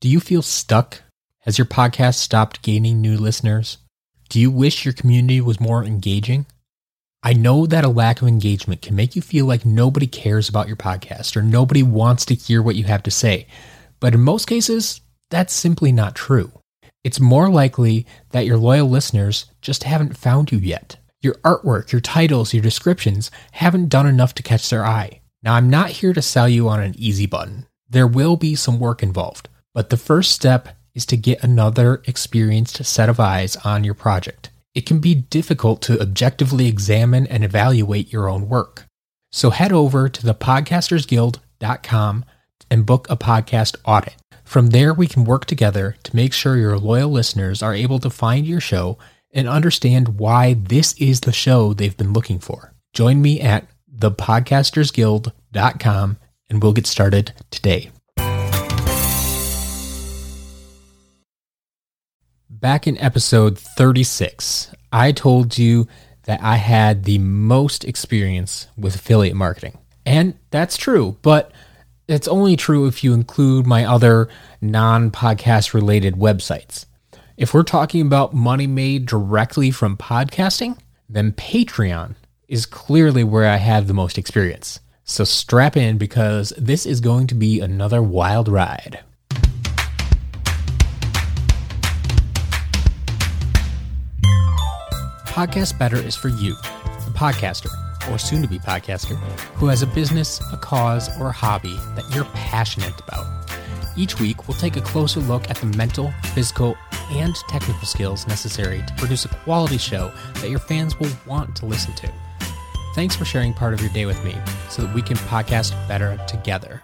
Do you feel stuck? Has your podcast stopped gaining new listeners? Do you wish your community was more engaging? I know that a lack of engagement can make you feel like nobody cares about your podcast or nobody wants to hear what you have to say. But in most cases, that's simply not true. It's more likely that your loyal listeners just haven't found you yet. Your artwork, your titles, your descriptions haven't done enough to catch their eye. Now, I'm not here to sell you on an easy button. There will be some work involved. But the first step is to get another experienced set of eyes on your project. It can be difficult to objectively examine and evaluate your own work. So head over to thepodcastersguild.com and book a podcast audit. From there, we can work together to make sure your loyal listeners are able to find your show and understand why this is the show they've been looking for. Join me at thepodcastersguild.com and we'll get started today. Back in episode 36, I told you that I had the most experience with affiliate marketing. And that's true, but it's only true if you include my other non podcast related websites. If we're talking about money made directly from podcasting, then Patreon is clearly where I have the most experience. So strap in because this is going to be another wild ride. Podcast Better is for you, the podcaster, or soon to be podcaster, who has a business, a cause, or a hobby that you're passionate about. Each week, we'll take a closer look at the mental, physical, and technical skills necessary to produce a quality show that your fans will want to listen to. Thanks for sharing part of your day with me so that we can podcast better together.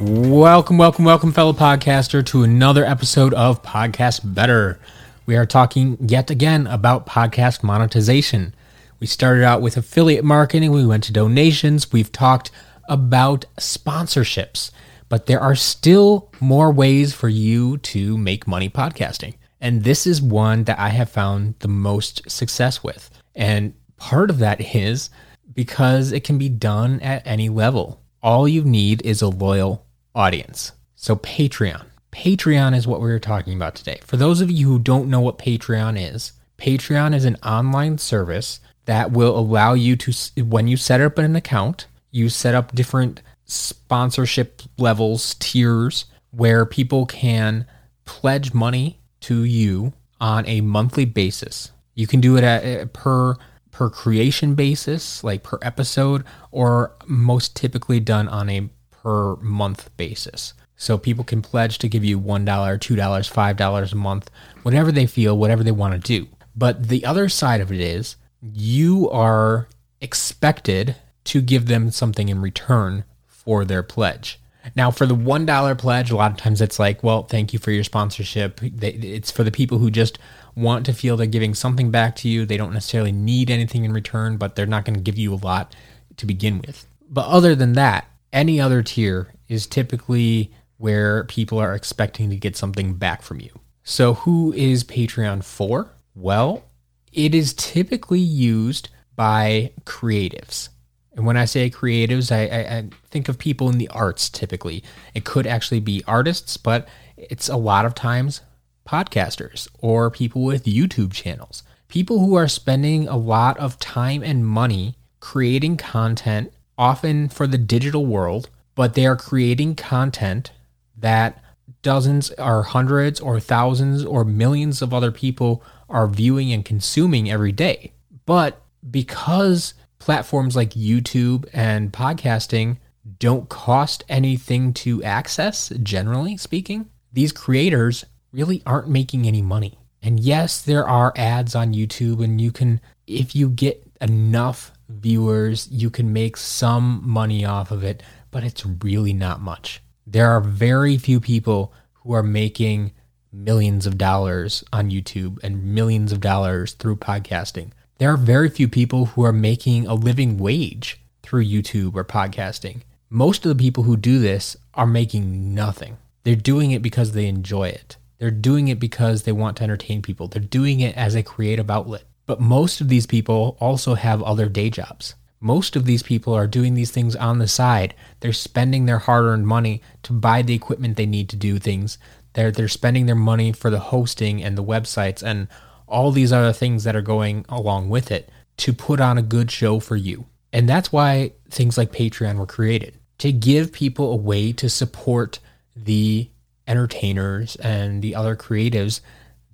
Welcome, welcome, welcome, fellow podcaster, to another episode of Podcast Better. We are talking yet again about podcast monetization. We started out with affiliate marketing, we went to donations, we've talked about sponsorships, but there are still more ways for you to make money podcasting. And this is one that I have found the most success with. And part of that is because it can be done at any level. All you need is a loyal audience. So, Patreon. Patreon is what we are talking about today. For those of you who don't know what Patreon is, Patreon is an online service that will allow you to, when you set up an account, you set up different sponsorship levels, tiers, where people can pledge money to you on a monthly basis. You can do it at eh, per per creation basis, like per episode, or most typically done on a per month basis. So people can pledge to give you $1, $2, $5 a month, whatever they feel, whatever they want to do. But the other side of it is you are expected to give them something in return for their pledge. Now, for the $1 pledge, a lot of times it's like, well, thank you for your sponsorship. It's for the people who just want to feel they're giving something back to you. They don't necessarily need anything in return, but they're not going to give you a lot to begin with. But other than that, any other tier is typically where people are expecting to get something back from you. So, who is Patreon for? Well, it is typically used by creatives. And when I say creatives, I, I, I, think of people in the arts typically. It could actually be artists, but it's a lot of times podcasters or people with YouTube channels. People who are spending a lot of time and money creating content often for the digital world, but they are creating content that dozens or hundreds or thousands or millions of other people are viewing and consuming every day. But because platforms like YouTube and podcasting don't cost anything to access, generally speaking, these creators really aren't making any money. And yes, there are ads on YouTube, and you can, if you get enough viewers, you can make some money off of it, but it's really not much. There are very few people who are making millions of dollars on YouTube and millions of dollars through podcasting. There are very few people who are making a living wage through YouTube or podcasting. Most of the people who do this are making nothing. They're doing it because they enjoy it. They're doing it because they want to entertain people. They're doing it as a creative outlet. But most of these people also have other day jobs. Most of these people are doing these things on the side. They're spending their hard-earned money to buy the equipment they need to do things. They're they're spending their money for the hosting and the websites and all these other things that are going along with it to put on a good show for you. And that's why things like Patreon were created to give people a way to support the entertainers and the other creatives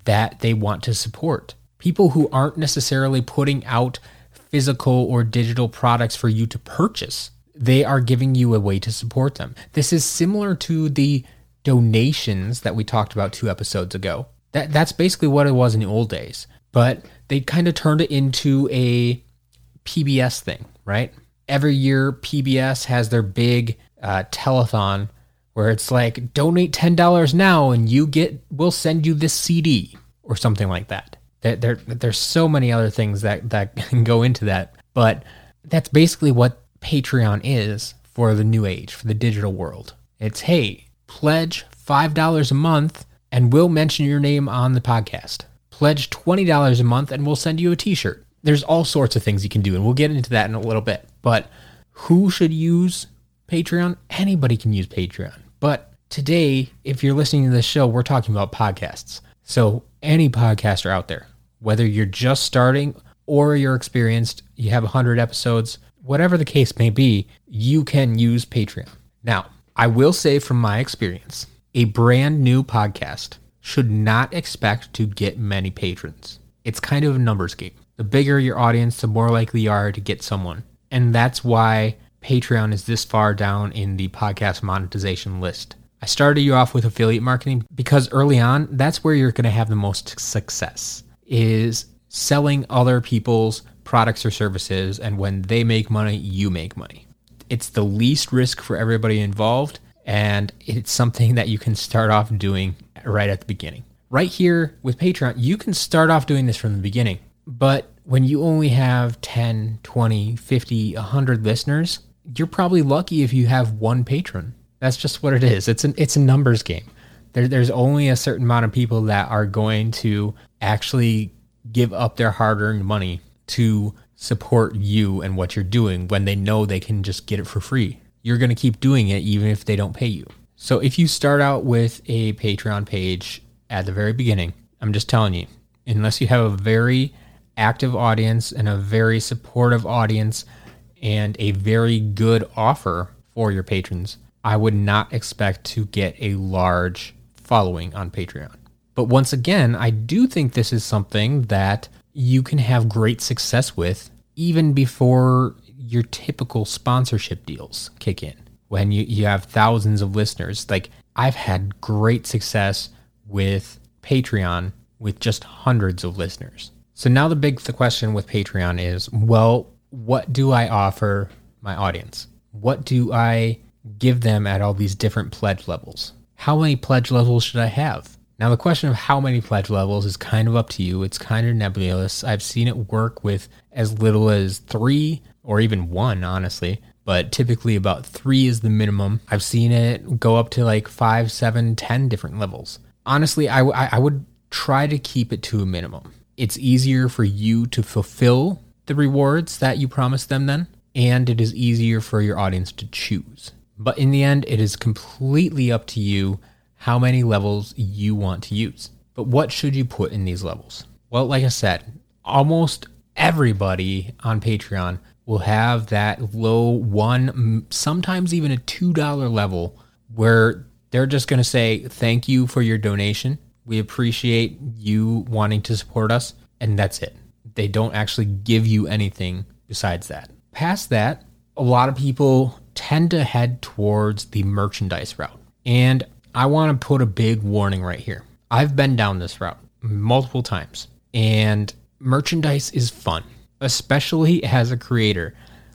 that they want to support. People who aren't necessarily putting out physical or digital products for you to purchase. They are giving you a way to support them. This is similar to the donations that we talked about two episodes ago. That that's basically what it was in the old days. But they kind of turned it into a PBS thing, right? Every year PBS has their big uh, telethon where it's like donate ten dollars now and you get we'll send you this CD or something like that. There, there, there's so many other things that that can go into that, but that's basically what Patreon is for the new age, for the digital world. It's hey, pledge five dollars a month, and we'll mention your name on the podcast. Pledge twenty dollars a month, and we'll send you a T-shirt. There's all sorts of things you can do, and we'll get into that in a little bit. But who should use Patreon? Anybody can use Patreon. But today, if you're listening to this show, we're talking about podcasts. So any podcaster out there, whether you're just starting or you're experienced, you have 100 episodes, whatever the case may be, you can use Patreon. Now, I will say from my experience, a brand new podcast should not expect to get many patrons. It's kind of a numbers game. The bigger your audience, the more likely you are to get someone. And that's why Patreon is this far down in the podcast monetization list. I started you off with affiliate marketing because early on, that's where you're going to have the most success is selling other people's products or services and when they make money, you make money. It's the least risk for everybody involved and it's something that you can start off doing right at the beginning. Right here with Patreon, you can start off doing this from the beginning. But when you only have 10, 20, 50, 100 listeners, you're probably lucky if you have one patron. That's just what it is. It's an it's a numbers game. There, there's only a certain amount of people that are going to actually give up their hard-earned money to support you and what you're doing when they know they can just get it for free. You're going to keep doing it even if they don't pay you. So if you start out with a Patreon page at the very beginning, I'm just telling you, unless you have a very active audience and a very supportive audience and a very good offer for your patrons, I would not expect to get a large following on Patreon. But once again, I do think this is something that you can have great success with even before your typical sponsorship deals kick in. When you, you have thousands of listeners, like I've had great success with Patreon with just hundreds of listeners. So now the big the question with Patreon is, well, what do I offer my audience? What do I give them at all these different pledge levels? How many pledge levels should I have? Now, the question of how many pledge levels is kind of up to you. It's kind of nebulous. I've seen it work with as little as three or even one, honestly, but typically about three is the minimum. I've seen it go up to like five, seven, ten different levels. Honestly, I, I would try to keep it to a minimum. It's easier for you to fulfill the rewards that you promise them then, and it is easier for your audience to choose. But in the end, it is completely up to you how many levels you want to use. But what should you put in these levels? Well, like I said, almost everybody on Patreon will have that low one, sometimes even a $2 level where they're just going to say, Thank you for your donation. We appreciate you wanting to support us. And that's it. They don't actually give you anything besides that. Past that, a lot of people tend to head towards the merchandise route. And I want to put a big warning right here. I've been down this route multiple times, and merchandise is fun, especially as a creator.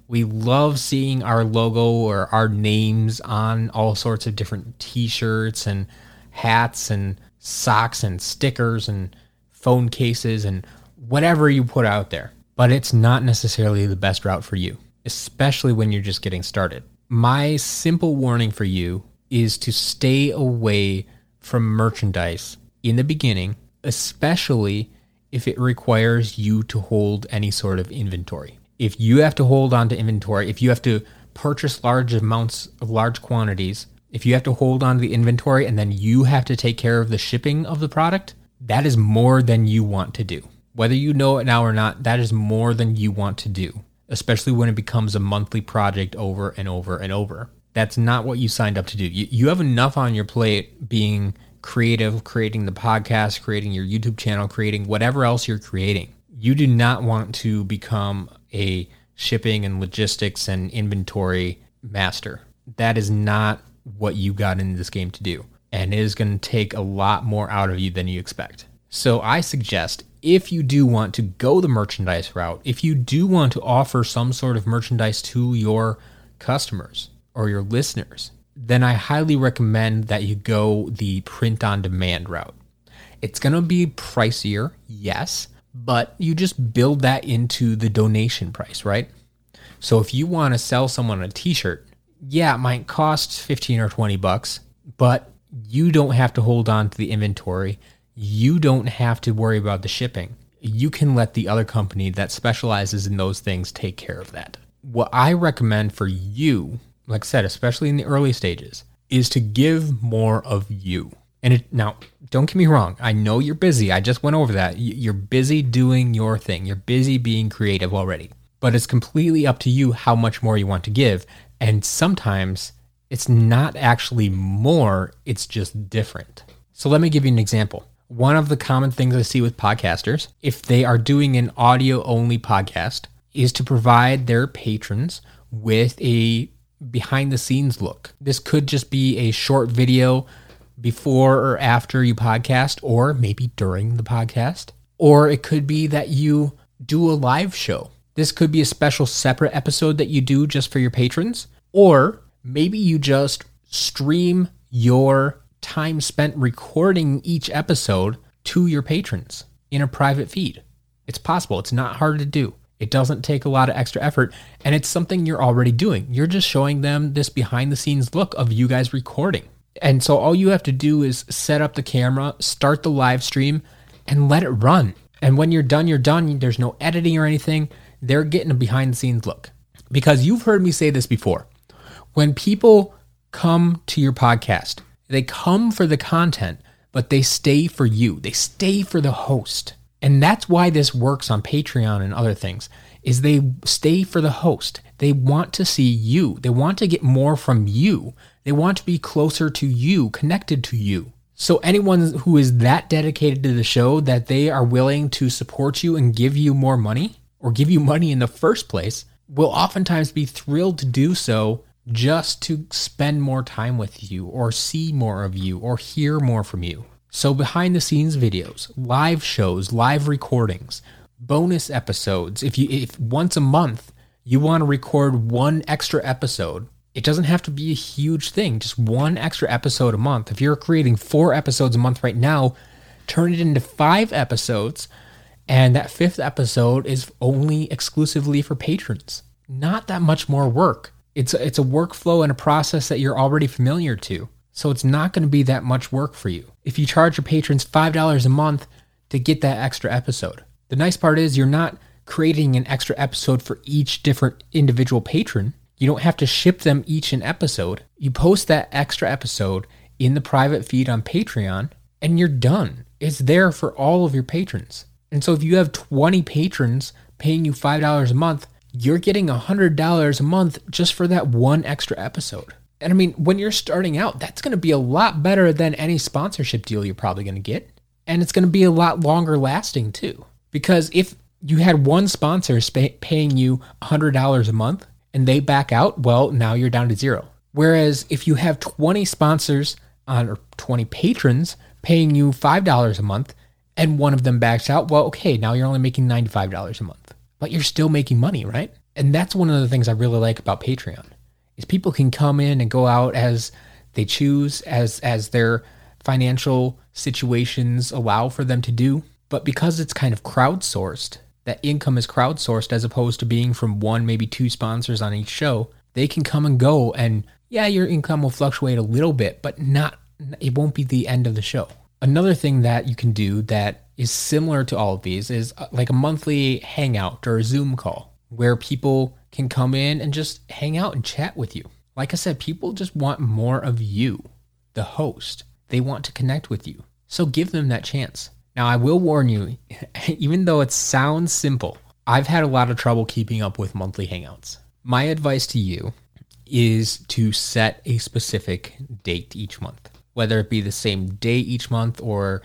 We love seeing our logo or our names on all sorts of different t shirts and hats and socks and stickers and phone cases and whatever you put out there. But it's not necessarily the best route for you, especially when you're just getting started. My simple warning for you is to stay away from merchandise in the beginning, especially if it requires you to hold any sort of inventory. If you have to hold on to inventory, if you have to purchase large amounts of large quantities, if you have to hold on to the inventory and then you have to take care of the shipping of the product, that is more than you want to do. Whether you know it now or not, that is more than you want to do, especially when it becomes a monthly project over and over and over. That's not what you signed up to do. You, you have enough on your plate being creative, creating the podcast, creating your YouTube channel, creating whatever else you're creating. You do not want to become a shipping and logistics and inventory master. That is not what you got into this game to do. And it is going to take a lot more out of you than you expect. So I suggest if you do want to go the merchandise route, if you do want to offer some sort of merchandise to your customers or your listeners, then I highly recommend that you go the print on demand route. It's going to be pricier, yes, but you just build that into the donation price, right? So if you want to sell someone a t-shirt, yeah, it might cost 15 or 20 bucks, but you don't have to hold on to the inventory. You don't have to worry about the shipping. You can let the other company that specializes in those things take care of that. What I recommend for you, like I said, especially in the early stages, is to give more of you. And it, now, don't get me wrong. I know you're busy. I just went over that. You're busy doing your thing. You're busy being creative already. But it's completely up to you how much more you want to give. And sometimes it's not actually more, it's just different. So let me give you an example. One of the common things I see with podcasters, if they are doing an audio only podcast, is to provide their patrons with a behind the scenes look. This could just be a short video before or after you podcast, or maybe during the podcast. Or it could be that you do a live show. This could be a special separate episode that you do just for your patrons. Or maybe you just stream your time spent recording each episode to your patrons in a private feed. It's possible, it's not hard to do. It doesn't take a lot of extra effort, and it's something you're already doing. You're just showing them this behind the scenes look of you guys recording. And so all you have to do is set up the camera, start the live stream, and let it run. And when you're done, you're done. There's no editing or anything. They're getting a behind the scenes look. Because you've heard me say this before. When people come to your podcast, they come for the content, but they stay for you. They stay for the host. And that's why this works on Patreon and other things is they stay for the host. They want to see you. They want to get more from you. They want to be closer to you, connected to you. So anyone who is that dedicated to the show that they are willing to support you and give you more money or give you money in the first place will oftentimes be thrilled to do so just to spend more time with you or see more of you or hear more from you. So behind the scenes videos, live shows, live recordings, bonus episodes. If you if once a month you want to record one extra episode, it doesn't have to be a huge thing, just one extra episode a month. If you're creating 4 episodes a month right now, turn it into 5 episodes and that fifth episode is only exclusively for patrons. Not that much more work. It's a, it's a workflow and a process that you're already familiar to. So it's not going to be that much work for you. If you charge your patrons $5 a month to get that extra episode. The nice part is you're not creating an extra episode for each different individual patron. You don't have to ship them each an episode. You post that extra episode in the private feed on Patreon and you're done. It's there for all of your patrons. And so if you have 20 patrons paying you $5 a month, you're getting $100 a month just for that one extra episode. And I mean, when you're starting out, that's going to be a lot better than any sponsorship deal you're probably going to get. And it's going to be a lot longer lasting too. Because if you had one sponsor sp- paying you $100 a month and they back out, well, now you're down to zero. Whereas if you have 20 sponsors on or 20 patrons paying you $5 a month and one of them backs out, well, okay, now you're only making $95 a month. But you're still making money, right? And that's one of the things I really like about Patreon is people can come in and go out as they choose as as their financial situations allow for them to do. But because it's kind of crowdsourced that income is crowdsourced as opposed to being from one maybe two sponsors on each show they can come and go and yeah your income will fluctuate a little bit but not it won't be the end of the show. Another thing that you can do that is similar to all of these is uh, like a monthly hangout or a zoom call where people can come in and just hang out and chat with you. Like I said, people just want more of you, the host. They want to connect with you. So give them that chance. Now, I will warn you, even though it sounds simple, I've had a lot of trouble keeping up with monthly hangouts. My advice to you is to set a specific date each month, whether it be the same day each month or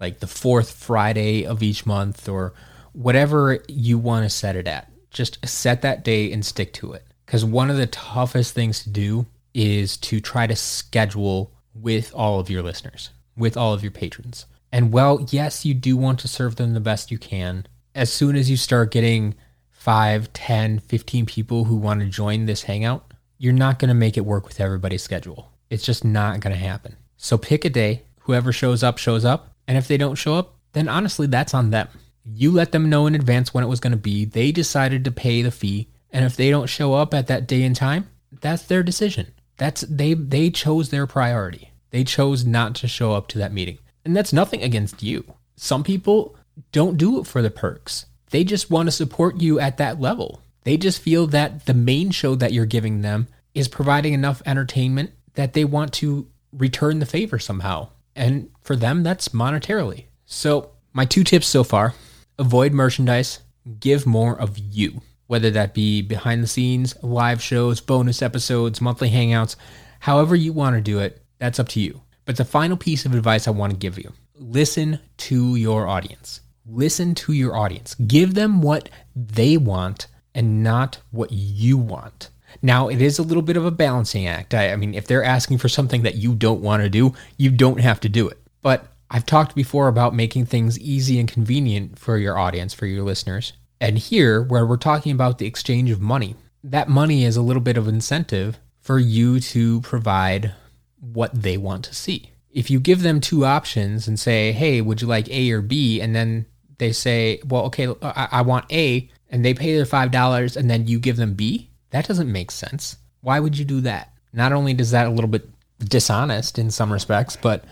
like the fourth Friday of each month or whatever you want to set it at. Just set that day and stick to it. Because one of the toughest things to do is to try to schedule with all of your listeners, with all of your patrons. And well, yes, you do want to serve them the best you can. As soon as you start getting 5, 10, 15 people who want to join this hangout, you're not going to make it work with everybody's schedule. It's just not going to happen. So pick a day. Whoever shows up, shows up. And if they don't show up, then honestly, that's on them. You let them know in advance when it was going to be. They decided to pay the fee. And if they don't show up at that day and time, that's their decision. That's they they chose their priority. They chose not to show up to that meeting. And that's nothing against you. Some people don't do it for the perks. They just want to support you at that level. They just feel that the main show that you're giving them is providing enough entertainment that they want to return the favor somehow. And for them, that's monetarily. So, my two tips so far avoid merchandise, give more of you, whether that be behind the scenes, live shows, bonus episodes, monthly hangouts, however you want to do it, that's up to you. But the final piece of advice I want to give you listen to your audience. Listen to your audience. Give them what they want and not what you want. Now, it is a little bit of a balancing act. I, I, mean, if they're asking for something that you don't want to do, you don't have to do it. But I've talked before about making things easy and convenient for your audience, for your listeners. And here, where we're talking about the exchange of money, that money is a little bit of incentive for you to provide what they want to see. If you give them two options and say, hey, would you like A or B? And then they say, well, okay, I, I want A, and they pay their $5 and then you give them B, that doesn't make sense. Why would you do that? Not only does that a little bit dishonest in some respects, but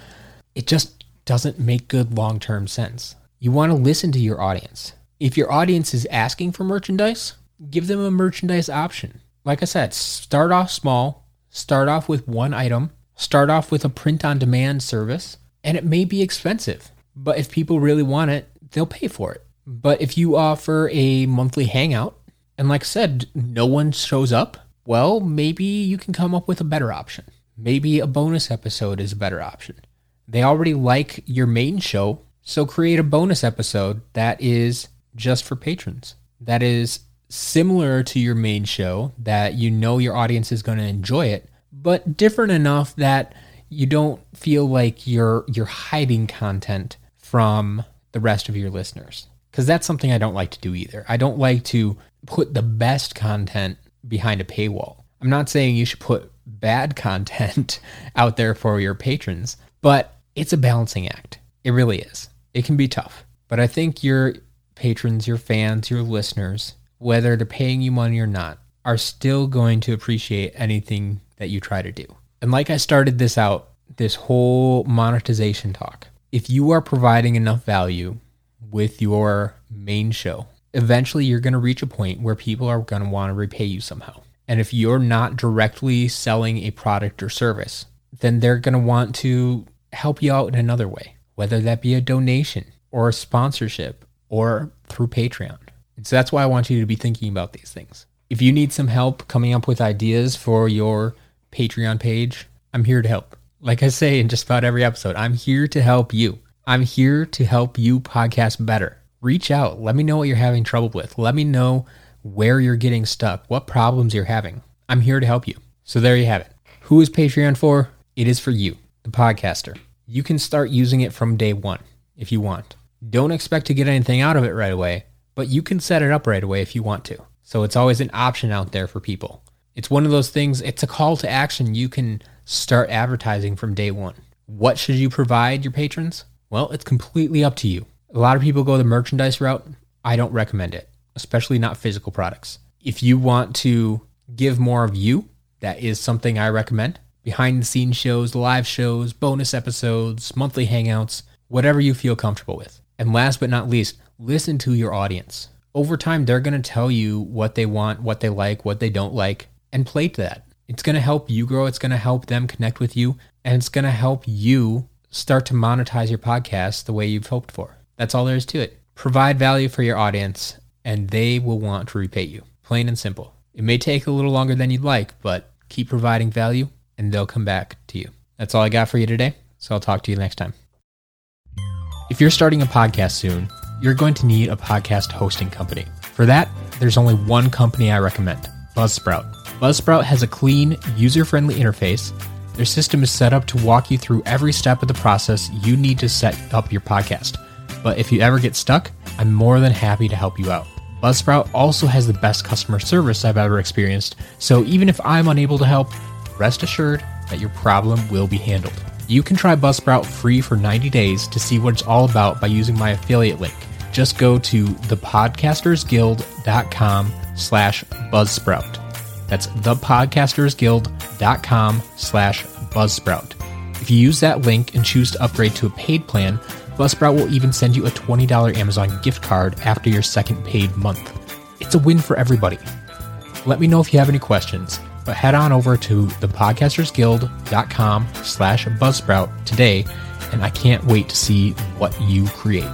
it just doesn't make good long term sense. You want to listen to your audience. If your audience is asking for merchandise, give them a merchandise option. Like I said, start off small, start off with one item, start off with a print on demand service, and it may be expensive. But if people really want it, they'll pay for it. But if you offer a monthly hangout, and like I said, no one shows up, well, maybe you can come up with a better option. Maybe a bonus episode is a better option. They already like your main show, so create a bonus episode that is just for patrons. That is similar to your main show, that you know your audience is going to enjoy it, but different enough that you don't feel like you're you're hiding content from the rest of your listeners. Because that's something I don't like to do either. I don't like to put the best content behind a paywall. I'm not saying you should put bad content out there for your patrons, but it's a balancing act. It really is. It can be tough. But I think your patrons, your fans, your listeners, whether they're paying you money or not, are still going to appreciate anything that you try to do. And like I started this out, this whole monetization talk, if you are providing enough value with your main show, eventually you're going to reach a point where people are going to want to repay you somehow. And if you're not directly selling a product or service, then they're going to want to help you out in another way, whether that be a donation or a sponsorship or through Patreon. And so that's why I want you to be thinking about these things. If you need some help coming up with ideas for your Patreon page, I'm here to help. Like I say in just about every episode, I'm here to help you. I'm here to help you podcast better. Reach out. Let me know what you're having trouble with. Let me know where you're getting stuck, what problems you're having. I'm here to help you. So there you have it. Who is Patreon for? It is for you, the podcaster. You can start using it from day one if you want. Don't expect to get anything out of it right away, but you can set it up right away if you want to. So it's always an option out there for people. It's one of those things, it's a call to action you can start advertising from day one. What should you provide your patrons? Well, it's completely up to you. A lot of people go the merchandise route. I don't recommend it, especially not physical products. If you want to give more of you, that is something I recommend. Behind the scenes shows, live shows, bonus episodes, monthly hangouts, whatever you feel comfortable with. And last but not least, listen to your audience. over time, they're going to tell you what they want, what they like, what they don't like, and play to that. It's going to help you grow. It's going to help them connect with you. And it's going to help you start to monetize your podcast the way you've hoped for. That's all there is to it. Provide value for your audience, and they will want to repay you. Plain and simple. It may take a little longer than you'd like, but keep providing value, and they'll come back to you. That's all I got for you today. So I'll talk to you next time. If you're starting a podcast soon, you're going to need a podcast hosting company. For that, there's only one company I recommend Buzzsprout. Buzzsprout has a clean, user friendly interface. Their system is set up to walk you through every step of the process you need to set up your podcast. But if you ever get stuck, I'm more than happy to help you out. Buzzsprout also has the best customer service I've ever experienced, so even if I'm unable to help, rest assured that your problem will be handled. You can try Buzzsprout free for 90 days to see what it's all about by using my affiliate link. Just go to thepodcastersguild.com slash buzzsprout. That's thepodcastersguild.com slash buzzsprout. If you use that link and choose to upgrade to a paid plan, Buzzsprout will even send you a $20 Amazon gift card after your second paid month. It's a win for everybody. Let me know if you have any questions but head on over to thepodcastersguild.com slash buzzsprout today, and I can't wait to see what you create.